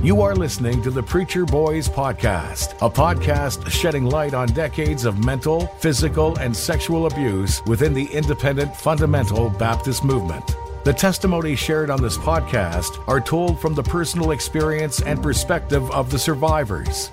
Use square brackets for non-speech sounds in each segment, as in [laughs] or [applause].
You are listening to the Preacher Boys Podcast, a podcast shedding light on decades of mental, physical, and sexual abuse within the independent fundamental Baptist movement. The testimonies shared on this podcast are told from the personal experience and perspective of the survivors.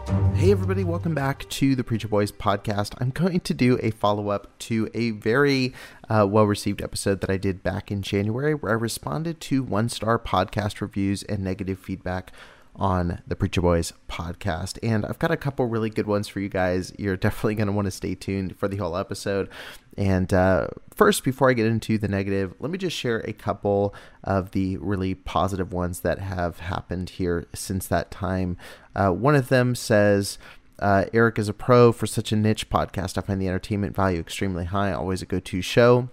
Hey, everybody, welcome back to the Preacher Boys podcast. I'm going to do a follow up to a very uh, well received episode that I did back in January where I responded to one star podcast reviews and negative feedback on the Preacher Boys podcast. And I've got a couple really good ones for you guys. You're [laughs] definitely going to want to stay tuned for the whole episode. And uh, first, before I get into the negative, let me just share a couple of the really positive ones that have happened here since that time. Uh, one of them says, uh, Eric is a pro for such a niche podcast. I find the entertainment value extremely high, always a go to show.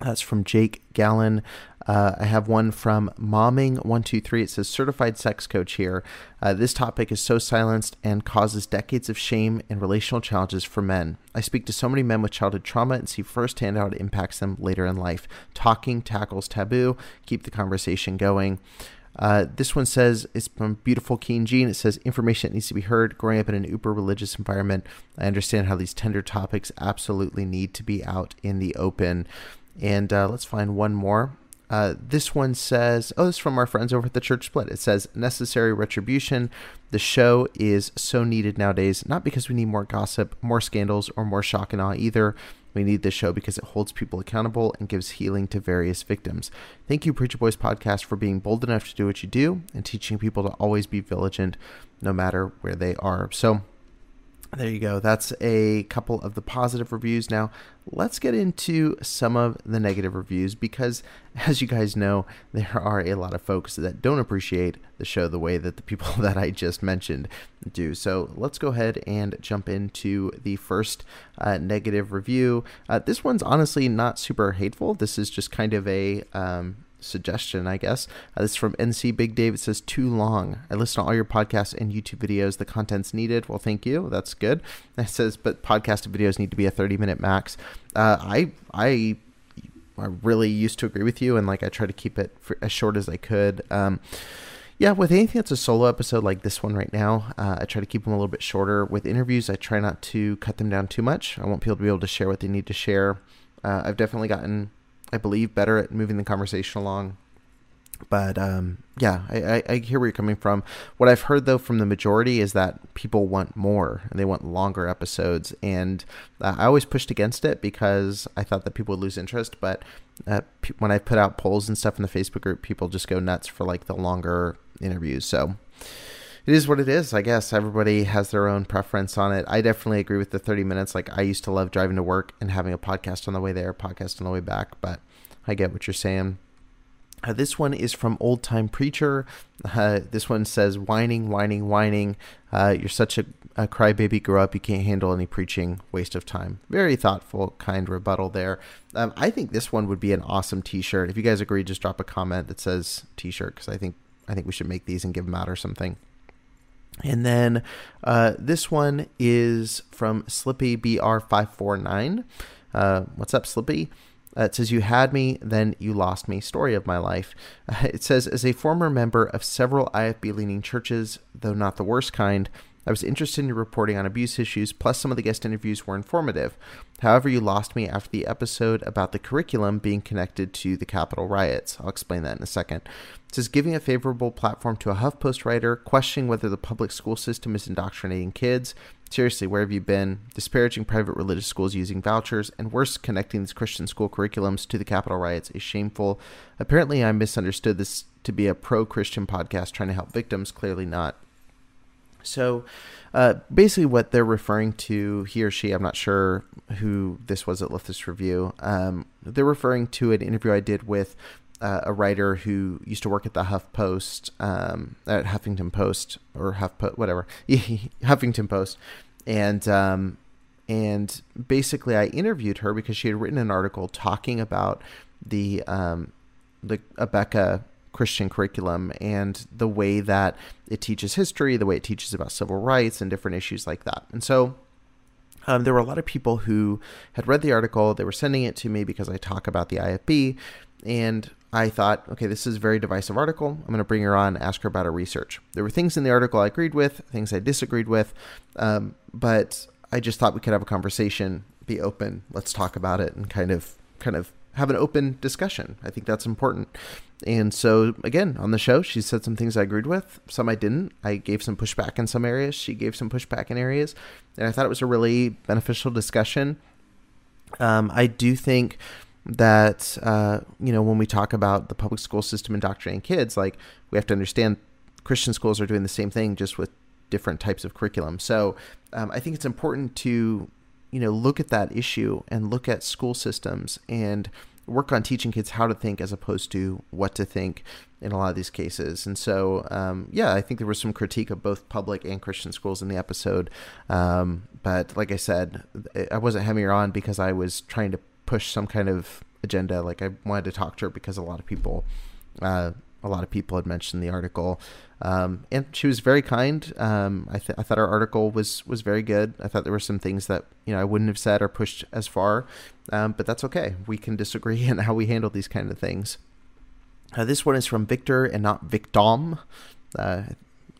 That's from Jake Gallen. Uh, I have one from Momming123. It says, Certified sex coach here. Uh, this topic is so silenced and causes decades of shame and relational challenges for men. I speak to so many men with childhood trauma and see firsthand how it impacts them later in life. Talking tackles taboo. Keep the conversation going. Uh, this one says it's from Beautiful Keen Jean. It says information that needs to be heard. Growing up in an uber religious environment, I understand how these tender topics absolutely need to be out in the open. And uh, let's find one more. Uh, this one says, oh, this from our friends over at the Church Split. It says, necessary retribution. The show is so needed nowadays, not because we need more gossip, more scandals, or more shock and awe either. We need this show because it holds people accountable and gives healing to various victims. Thank you, Preacher Boys Podcast, for being bold enough to do what you do and teaching people to always be vigilant no matter where they are. So, there you go. That's a couple of the positive reviews. Now, let's get into some of the negative reviews because, [laughs] as you guys know, there are a lot of folks that don't appreciate the show the way that the people [laughs] that I just mentioned do. So, let's go ahead and jump into the first uh, negative review. Uh, this one's honestly not super hateful. This is just kind of a um, suggestion, I guess. Uh, this is from NC Big Dave. It says, too long. I listen to all your podcasts and YouTube videos. The content's needed. Well, thank you. That's good. [laughs] It says, but podcast videos need to be a 30 minute max. Uh, I, I, I really used to agree with you, and like I try to keep it for, as short as I could. Um, yeah, with anything that's a solo episode like this one right now, uh, I try to keep them a little bit shorter. With interviews, I try not to cut them down too much. I want people to be able to share what they need to share. Uh, I've definitely gotten I believe, better at moving the conversation along. But um, yeah, I, I, I, hear where you're coming from. What I've heard though from the majority is that people want more and they want longer episodes, and uh, I always pushed against it because I thought that people would lose interest. But uh, when I put out polls and stuff in the Facebook group, people just go nuts for like the longer interviews. So it is what it is. I guess everybody has their own preference on it. I definitely agree with the 30 minutes. Like I used to love driving to work and having a podcast on the way there, podcast on the way back, but I get what you're saying. Uh, this one is from Old Time Preacher. Uh, this one says, whining, whining, whining. Uh, you're such a, a crybaby. Grow up. You can't handle any preaching. Waste of time. Very thoughtful, kind rebuttal there. Um, I think this one would be an awesome t shirt. If you guys agree, just drop a comment that says t shirt because I think I think we should make these and give them out or something. And then uh, this one is from Slippy BR549. Uh, what's up, Slippy? Uh, it says, You had me, then you lost me. Story of my life. [laughs] It says, As a former member of several IFB leaning churches, though not the worst kind, I was interested in your reporting on abuse issues, plus some of the guest interviews were informative. However, you lost me after the episode about the curriculum being connected to the Capitol riots. I'll explain that in a second. It says giving a favorable platform to a HuffPost writer, questioning whether the public school system is indoctrinating kids. Seriously, where have you been? Disparaging private religious schools using vouchers, and worse, connecting these Christian school curriculums to the Capitol riots is shameful. Apparently, I misunderstood this to be a pro Christian podcast trying to help victims. Clearly not. So, uh, basically, what they're referring to, he or she, I'm not sure who this was that left this review. Um, they're referring to an interview I did with uh, a writer who used to work at the HuffPost, um, at Huffington Post or HuffPost, whatever, [laughs] Huffington Post, and um, and basically I interviewed her because she had written an article talking about the um, the Abeka Christian curriculum and the way that it teaches history, the way it teaches about civil rights and different issues like that. And so um, there were a lot of people who had read the article. They were sending it to me because I talk about the IFB. And I thought, okay, this is a very divisive article. I'm going to bring her on, ask her about her research. There were things in the article I agreed with, things I disagreed with, um, but I just thought we could have a conversation, be open, let's talk about it, and kind of, kind of have an open discussion. I think that's important. And so, again, on the show, she said some things I agreed with, some I didn't. I gave some pushback in some areas. She gave some pushback in areas. And I thought it was a really beneficial discussion. Um, I do think that, uh, you know, when we talk about the public school system indoctrinating kids, like we have to understand Christian schools are doing the same thing just with different types of curriculum. So um, I think it's important to, you know, look at that issue and look at school systems and work on teaching kids how to think as opposed to what to think in a lot of these cases. And so, um, yeah, I think there was some critique of both public and Christian schools in the episode. Um, but like I said, I wasn't having her on because I was trying to push some kind of agenda. Like I wanted to talk to her because a lot of people, uh, a lot of people had mentioned the article, um, and she was very kind. Um, I, th- I thought our article was was very good. I thought there were some things that you know I wouldn't have said or pushed as far, um, but that's okay. We can disagree [laughs] in how we handle these kind of things. Uh, this one is from Victor and not Victom. Uh,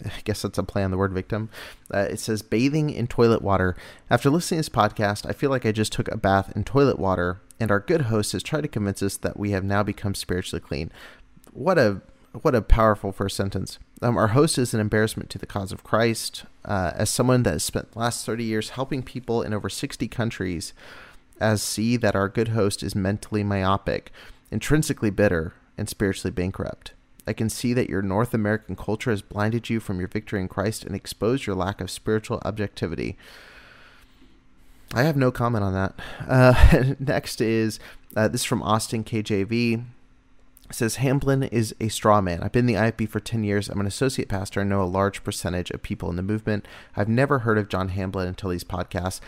I guess that's a play on the word victim. Uh, it says bathing in toilet water. After listening to this podcast, I feel like I just took a bath in toilet water, and our good host has tried to convince us that we have now become spiritually clean. What a what a powerful first sentence. Um, our host is an embarrassment to the cause of Christ. Uh, as someone that has spent the last 30 years helping people in over 60 countries, as see that our good host is mentally myopic, intrinsically bitter, and spiritually bankrupt. I can see that your North American culture has blinded you from your victory in Christ and exposed your lack of spiritual objectivity. I have no comment on that. Uh, [laughs] next is uh, this is from Austin KJV says Hamblin is a straw man. I've been in the IFB for 10 years. I'm an associate pastor and know a large percentage of people in the movement. I've never heard of John Hamblin until these podcasts.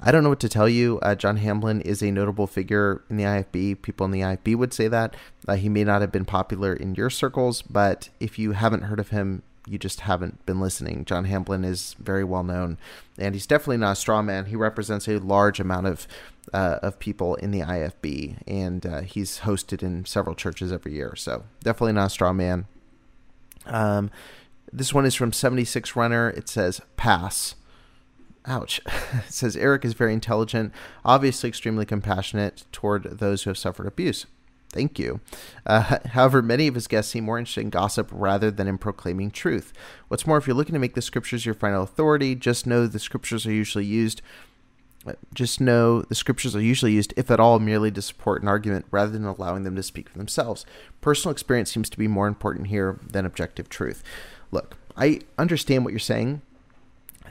I don't know what to tell you. Uh, John Hamblin is a notable figure in the IFB. People in the IFB would say that. Uh, he may not have been popular in your circles, but if you haven't heard of him, you just haven't been listening. John Hamblin is very well known, and he's definitely not a straw man. He represents a large amount of uh, of people in the IFB, and uh, he's hosted in several churches every year. So definitely not a straw man. Um, this one is from 76 Runner. It says pass. Ouch. [laughs] it says Eric is very intelligent, obviously extremely compassionate toward those who have suffered abuse. Thank you. Uh, [laughs] however, many of his guests seem more interested in gossip rather than in proclaiming truth. What's more, if you're looking to make the scriptures your final authority, just know the scriptures are usually used just know the scriptures are usually used, if at all, merely to support an argument rather than allowing them to speak for themselves. Personal experience seems to be more important here than objective truth. Look, I understand what you're saying.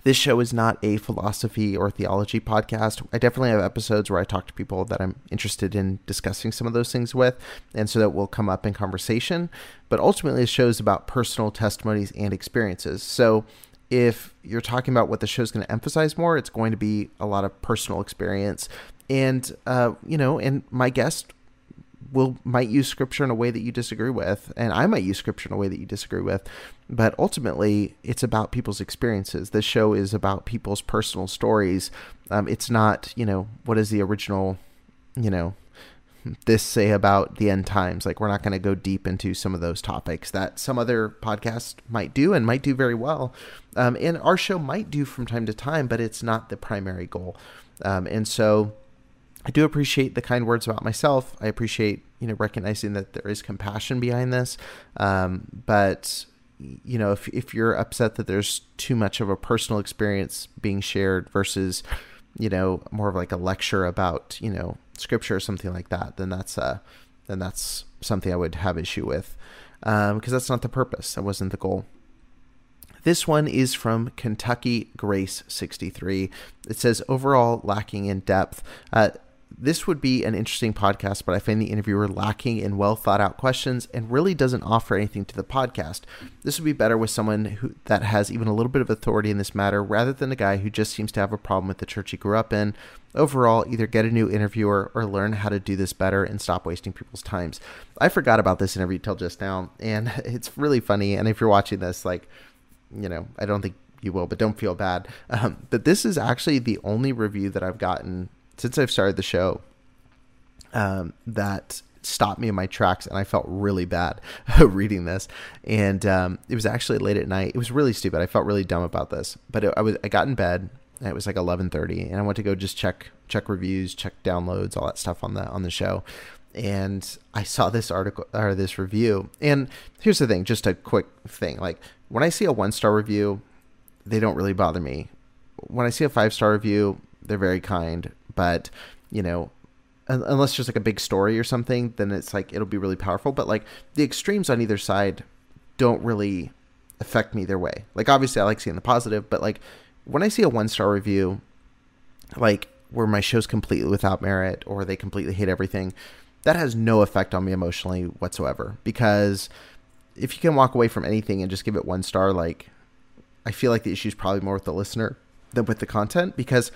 This show is not a philosophy or theology podcast. I definitely have episodes where I talk to people that I'm interested in discussing some of those things with, and so that will come up in conversation. But ultimately, the show is about personal testimonies and experiences. So if you're talking about what the show's going to emphasize more, it's going to be a lot of personal experience. And, uh, you know, and my guest will might use scripture in a way that you disagree with, and I might use scripture in a way that you disagree with. But ultimately, it's about people's experiences. This show is about people's personal stories. Um, it's not, you know, what is the original, you know, this say about the end times. Like, we're not going to go deep into some of those topics that some other podcasts might do and might do very well. Um, and our show might do from time to time, but it's not the primary goal. Um, and so I do appreciate the kind words about myself. I appreciate, you know, recognizing that there is compassion behind this. Um, but, you know, if, if you're upset that there's too much of a personal experience being shared versus, you know, more of like a lecture about, you know, scripture or something like that, then that's uh, then that's something I would have issue with, because um, that's not the purpose. That wasn't the goal. This one is from Kentucky Grace 63. It says overall lacking in depth. Uh, this would be an interesting podcast, but I find the interviewer lacking in well thought out questions and really doesn't offer anything to the podcast. This would be better with someone who that has even a little bit of authority in this matter rather than a guy who just seems to have a problem with the church he grew up in. Overall, either get a new interviewer or learn how to do this better and stop wasting people's times. I forgot about this interview till just now, and [laughs] it's really funny. And if you're watching this, like, you know, I don't think you will, but don't feel bad. Um, but this is actually the only review that I've gotten since I've started the show um, that stopped me in my tracks and I felt really bad [laughs] reading this. And um, it was actually late at night. It was really stupid. I felt really dumb about this. But it, I was I got in bed and it was like 11:30 and I went to go just check check reviews, check downloads, all that stuff on the on the show. And I saw this article or this review. And here's the thing, just a quick thing. Like when I see a one-star review, they don't really bother me. When I see a five-star review, they're very kind but you know unless there's like a big story or something then it's like it'll be really powerful. But like the extremes on either side don't really affect me their way. Like obviously i like seeing the positive but like when i see a one star review like where my show's completely without merit or they completely hate everything that has no effect on me emotionally whatsoever. Because if you can walk away from anything and just give it one star like i feel like the issue is probably more with the listener than with the content. Because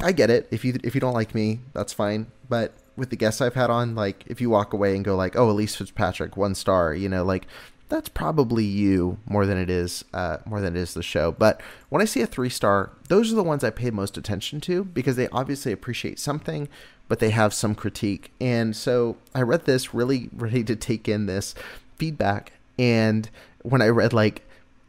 I get it. If you if you don't like me, that's fine. But with the guests I've had on, like if you walk away and go like, "Oh, Elyse Fitzpatrick, one star," you know, like that's probably you more than it is uh, more than it is the show. But when I see a three star, those are the ones I pay most attention to because they obviously appreciate something, but they have some critique. And so I read this really ready to take in this feedback. And when I read like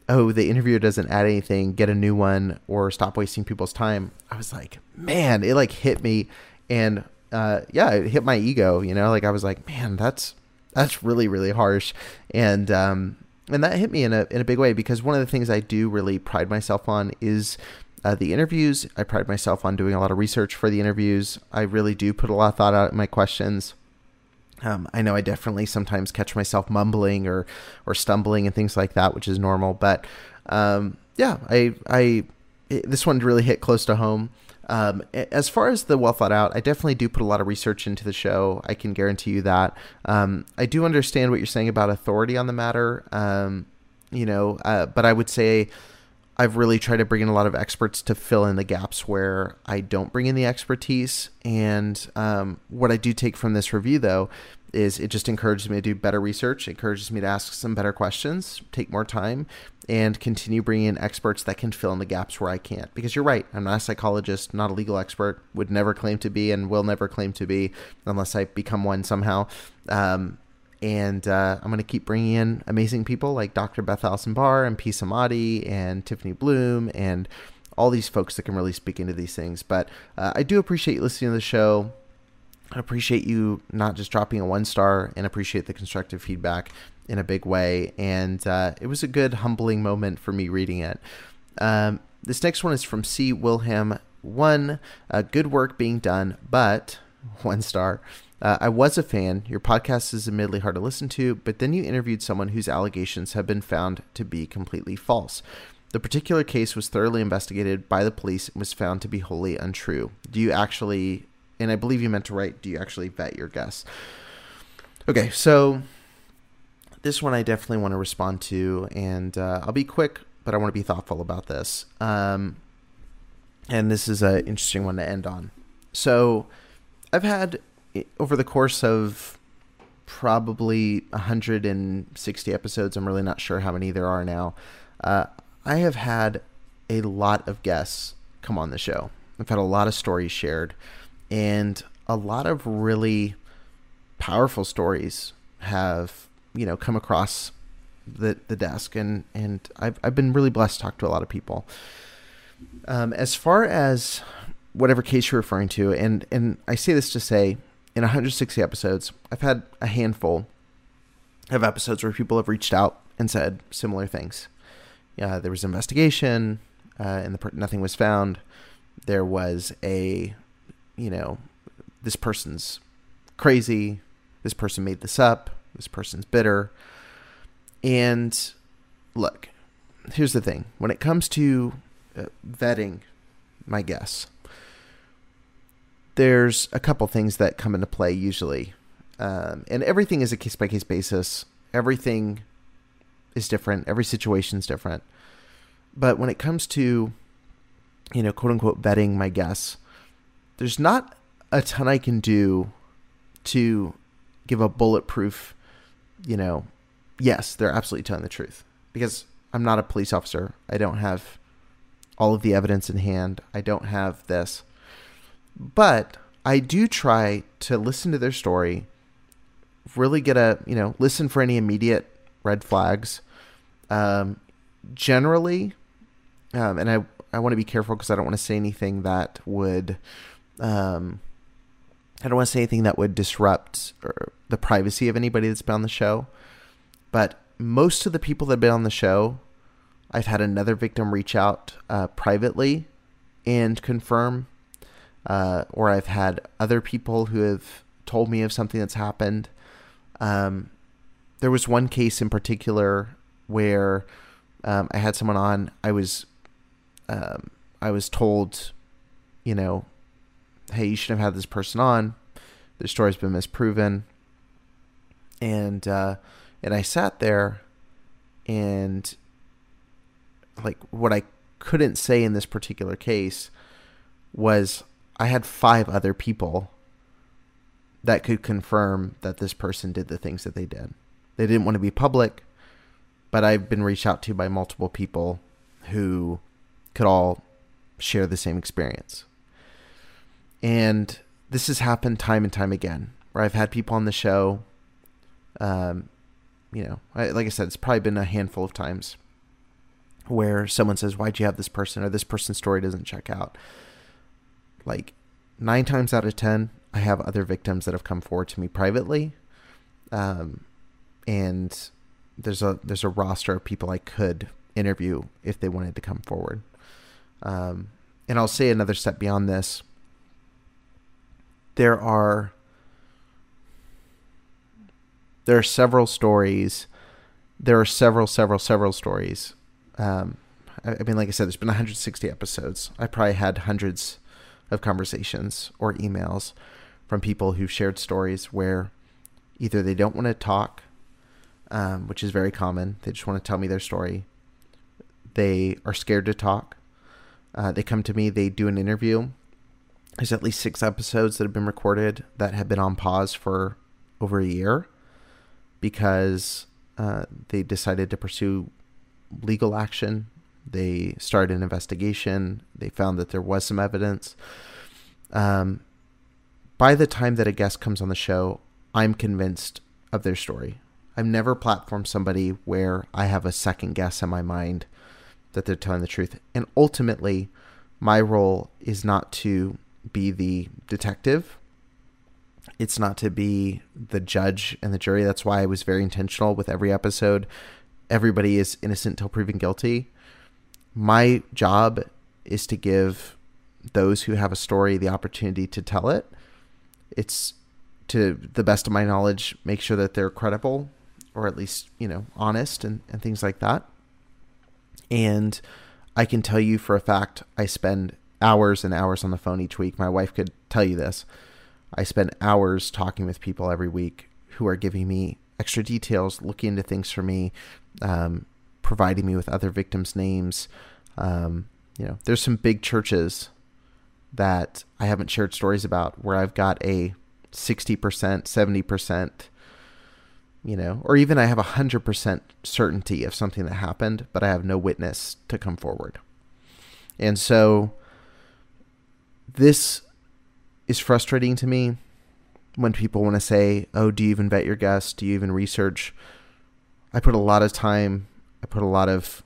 oh, the interviewer doesn't add anything, get a new one, or stop wasting people's time. I was like, man, it like hit me, and uh, yeah, it hit my ego. You know, like I was like, man, that's that's really really harsh, and um, and that hit me in a in a big way because one of the things I do really pride myself on is. Uh, the interviews, I pride myself on doing a lot of research for the interviews. I really do put a lot of thought out in my questions. Um, I know I definitely sometimes catch myself mumbling or or stumbling and things like that, which is normal. But um, yeah, I I it, this one really hit close to home. Um, as far as the well thought out, I definitely do put a lot of research into the show. I can guarantee you that. Um, I do understand what you're saying about authority on the matter. Um, you know, uh, but I would say I've really tried to bring in a lot of experts to fill in the gaps where I don't bring in the expertise. And um, what I do take from this review, though, is it just encourages me to do better research, encourages me to ask some better questions, take more time, and continue bringing in experts that can fill in the gaps where I can't. Because you're right, I'm not a psychologist, not a legal expert, would never claim to be, and will never claim to be unless I become one somehow. Um, and uh, I'm going to keep bringing in amazing people like Dr. Beth Allison Barr and P. Samadi and Tiffany Bluhm and all these folks that can really speak into these things. But uh, I do appreciate you listening to the show. I appreciate you not just dropping a one star and appreciate the constructive feedback in a big way. And uh, it was a good, humbling moment for me reading it. Um, this next one is from C. Wilhelm. One, uh, good work being done, but [laughs] one star. Uh, I was a fan. Your podcast is admittedly hard to listen to, but then you interviewed someone whose allegations have been found to be completely false. The particular case was thoroughly investigated by the police and was found to be wholly untrue. Do you actually, and I believe you meant to write, do you actually vet your guess? Okay, so this one I definitely want to respond to, and uh, I'll be quick, but I want to be thoughtful about this. Um, and this is an interesting one to end on. So I've had over the course of probably 160 episodes. I'm really not sure how many there are now. Uh, I have had a lot of guests come on the show. I've had a lot of stories shared, and a lot of really powerful stories have you know come across the the desk, and and I've I've been really blessed to talk to a lot of people. Um, as far as whatever case you're referring to, and and I say this to say, in 160 episodes, I've had a handful of episodes where people have reached out and said similar things. Yeah, there was investigation, uh, and the nothing was found. There was a, you know, this person's crazy. This person made this up. This person's bitter. And look, here's the thing: when it comes to uh, vetting my guess, there's a couple things that come into play usually, um, and everything is a case by case basis. Everything is different. Every situation is different. But when it comes to, you know, quote unquote vetting my guess, there's not a ton I can do to give a bulletproof, you know, yes, they're absolutely telling the truth because I'm not a police officer. I don't have all of the evidence in hand. I don't have this. But I do try to listen to their story, really get a, you know, listen for any immediate red flags. Um, generally, um, and I, I want to be careful because I don't want to say anything that would, um, I don't want to say anything that would disrupt the privacy of anybody that's been on the show. But most of the people that have been on the show, I've had another victim reach out uh, privately and confirm, uh, or I've had other people who have told me of something that's happened. Um, there was one case in particular where um, I had someone on. I was um, I was told, you know, hey, you shouldn't have had this person on. The story's been misproven. And uh, and I sat there and like what I couldn't say in this particular case was I had five other people that could confirm that this person did the things that they did. They didn't want to be public, but I've been reached out to by multiple people who could all share the same experience. And this has happened time and time again, where I've had people on the show. Um, you know, I, like I said, it's probably been a handful of times where someone says, "Why'd you have this person?" or "This person's story doesn't check out." Like nine times out of ten, I have other victims that have come forward to me privately, um, and there's a there's a roster of people I could interview if they wanted to come forward. Um, and I'll say another step beyond this. There are there are several stories. There are several, several, several stories. Um, I, I mean, like I said, there's been 160 episodes. I probably had hundreds of conversations or emails from people who've shared stories where either they don't want to talk, um, which is very common. They just want to tell me their story. They are scared to talk. Uh, they come to me, they do an interview. There's at least six episodes that have been recorded that have been on pause for over a year because uh, they decided to pursue legal action. They started an investigation. They found that there was some evidence. Um, by the time that a guest comes on the show, I'm convinced of their story. I've never platformed somebody where I have a second guess in my mind that they're telling the truth. And ultimately, my role is not to be the detective. It's not to be the judge and the jury. That's why I was very intentional with every episode. Everybody is innocent until proven guilty. My job is to give those who have a story the opportunity to tell it. It's to the best of my knowledge, make sure that they're credible or at least, you know, honest and, and things like that. And I can tell you for a fact, I spend hours and hours on the phone each week. My wife could tell you this. I spend hours talking with people every week who are giving me extra details, looking into things for me, um, providing me with other victims' names. Um, you know, there's some big churches that I haven't shared stories about where I've got a 60%, 70% you know, or even I have a 100% certainty of something that happened, but I have no witness to come forward. And so this is frustrating to me when people want to say, "Oh, do you even vet your guests? Do you even research?" I put a lot of time. I put a lot of,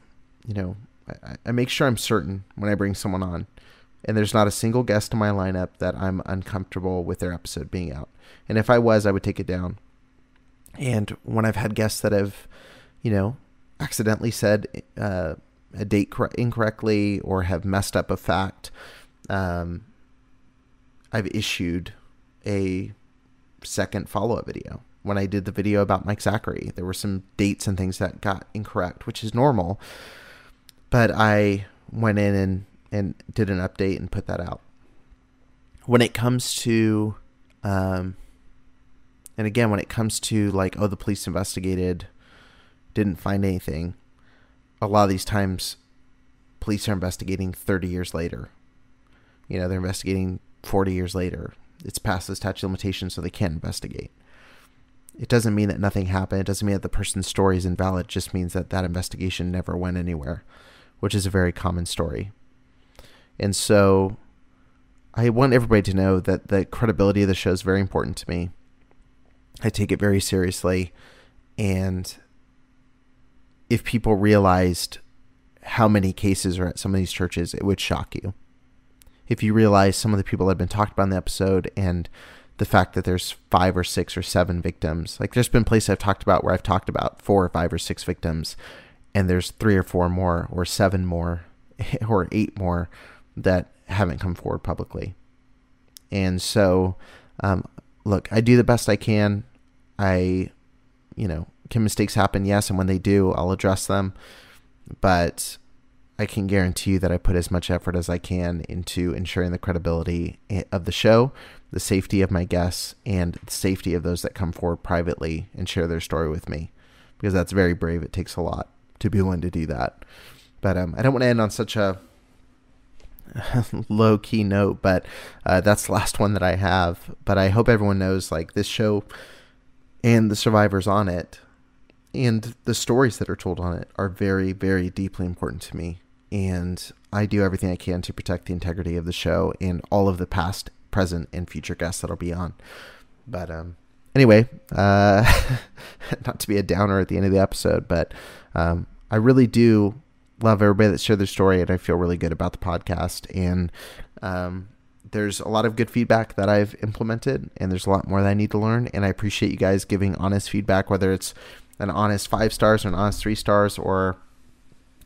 you know, I, I make sure I'm certain when I bring someone on, and there's not a single guest in my lineup that I'm uncomfortable with their episode being out. And if I was, I would take it down. And when I've had guests that have, you know, accidentally said uh, a date cor- incorrectly or have messed up a fact, um, I've issued a second follow up video. When I did the video about Mike Zachary, there were some dates and things that got incorrect, which is normal. But I went in and, and did an update and put that out. When it comes to, um, and again, when it comes to like, oh, the police investigated, didn't find anything, a lot of these times police are investigating 30 years later. You know, they're investigating 40 years later. It's past the statute of limitations, so they can't investigate. It doesn't mean that nothing happened. It doesn't mean that the person's story is invalid. It just means that that investigation never went anywhere, which is a very common story. And so I want everybody to know that the credibility of the show is very important to me. I take it very seriously. And if people realized how many cases are at some of these churches, it would shock you if you realize some of the people that have been talked about in the episode and the fact that there's five or six or seven victims. Like there's been places I've talked about where I've talked about four or five or six victims, and there's three or four more or seven more [laughs] or eight more that haven't come forward publicly. And so, um, look, I do the best I can. I, you know, can mistakes happen? Yes, and when they do, I'll address them. But I can guarantee you that I put as much effort as I can into ensuring the credibility of the show, the safety of my guests, and the safety of those that come forward privately and share their story with me. Because that's very brave. It takes a lot to be willing to do that. But um, I don't want to end on such a [laughs] low key note, but uh, that's the last one that I have. But I hope everyone knows like this show and the survivors on it and the stories that are told on it are very, very deeply important to me and I do everything I can to protect the integrity of the show and all of the past, present, and future guests that'll be on. But um, anyway, uh, [laughs] not to be a downer at the end of the episode, but um, I really do love everybody that shared their story, and I feel really good about the podcast. And um, there's a lot of good feedback that I've implemented, and there's a lot more that I need to learn. And I appreciate you guys giving honest feedback, whether it's an honest five stars or an honest three stars or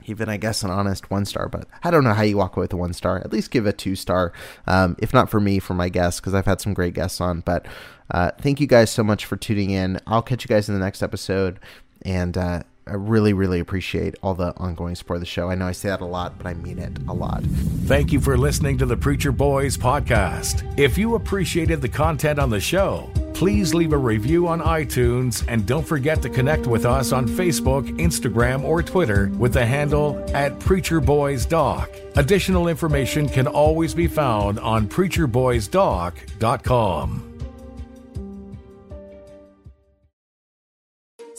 even I guess an honest one star, but I don't know how you walk away with a one star. At least give a two star, um, if not for me, for my guests, because I've had some great guests on. But uh, thank you guys so much for tuning in. I'll catch you guys in the next episode, and uh, I really, really appreciate all the ongoing support of the show. I know I say that a lot, but I mean it a lot. Thank you for listening to the Preacher Boys podcast. If you appreciated the content on the show, please leave a review on iTunes and don't forget to connect with us on Facebook, Instagram, or Twitter with the handle at Preacher Boys Doc. Additional information can always be found on preacherboysdoc.com.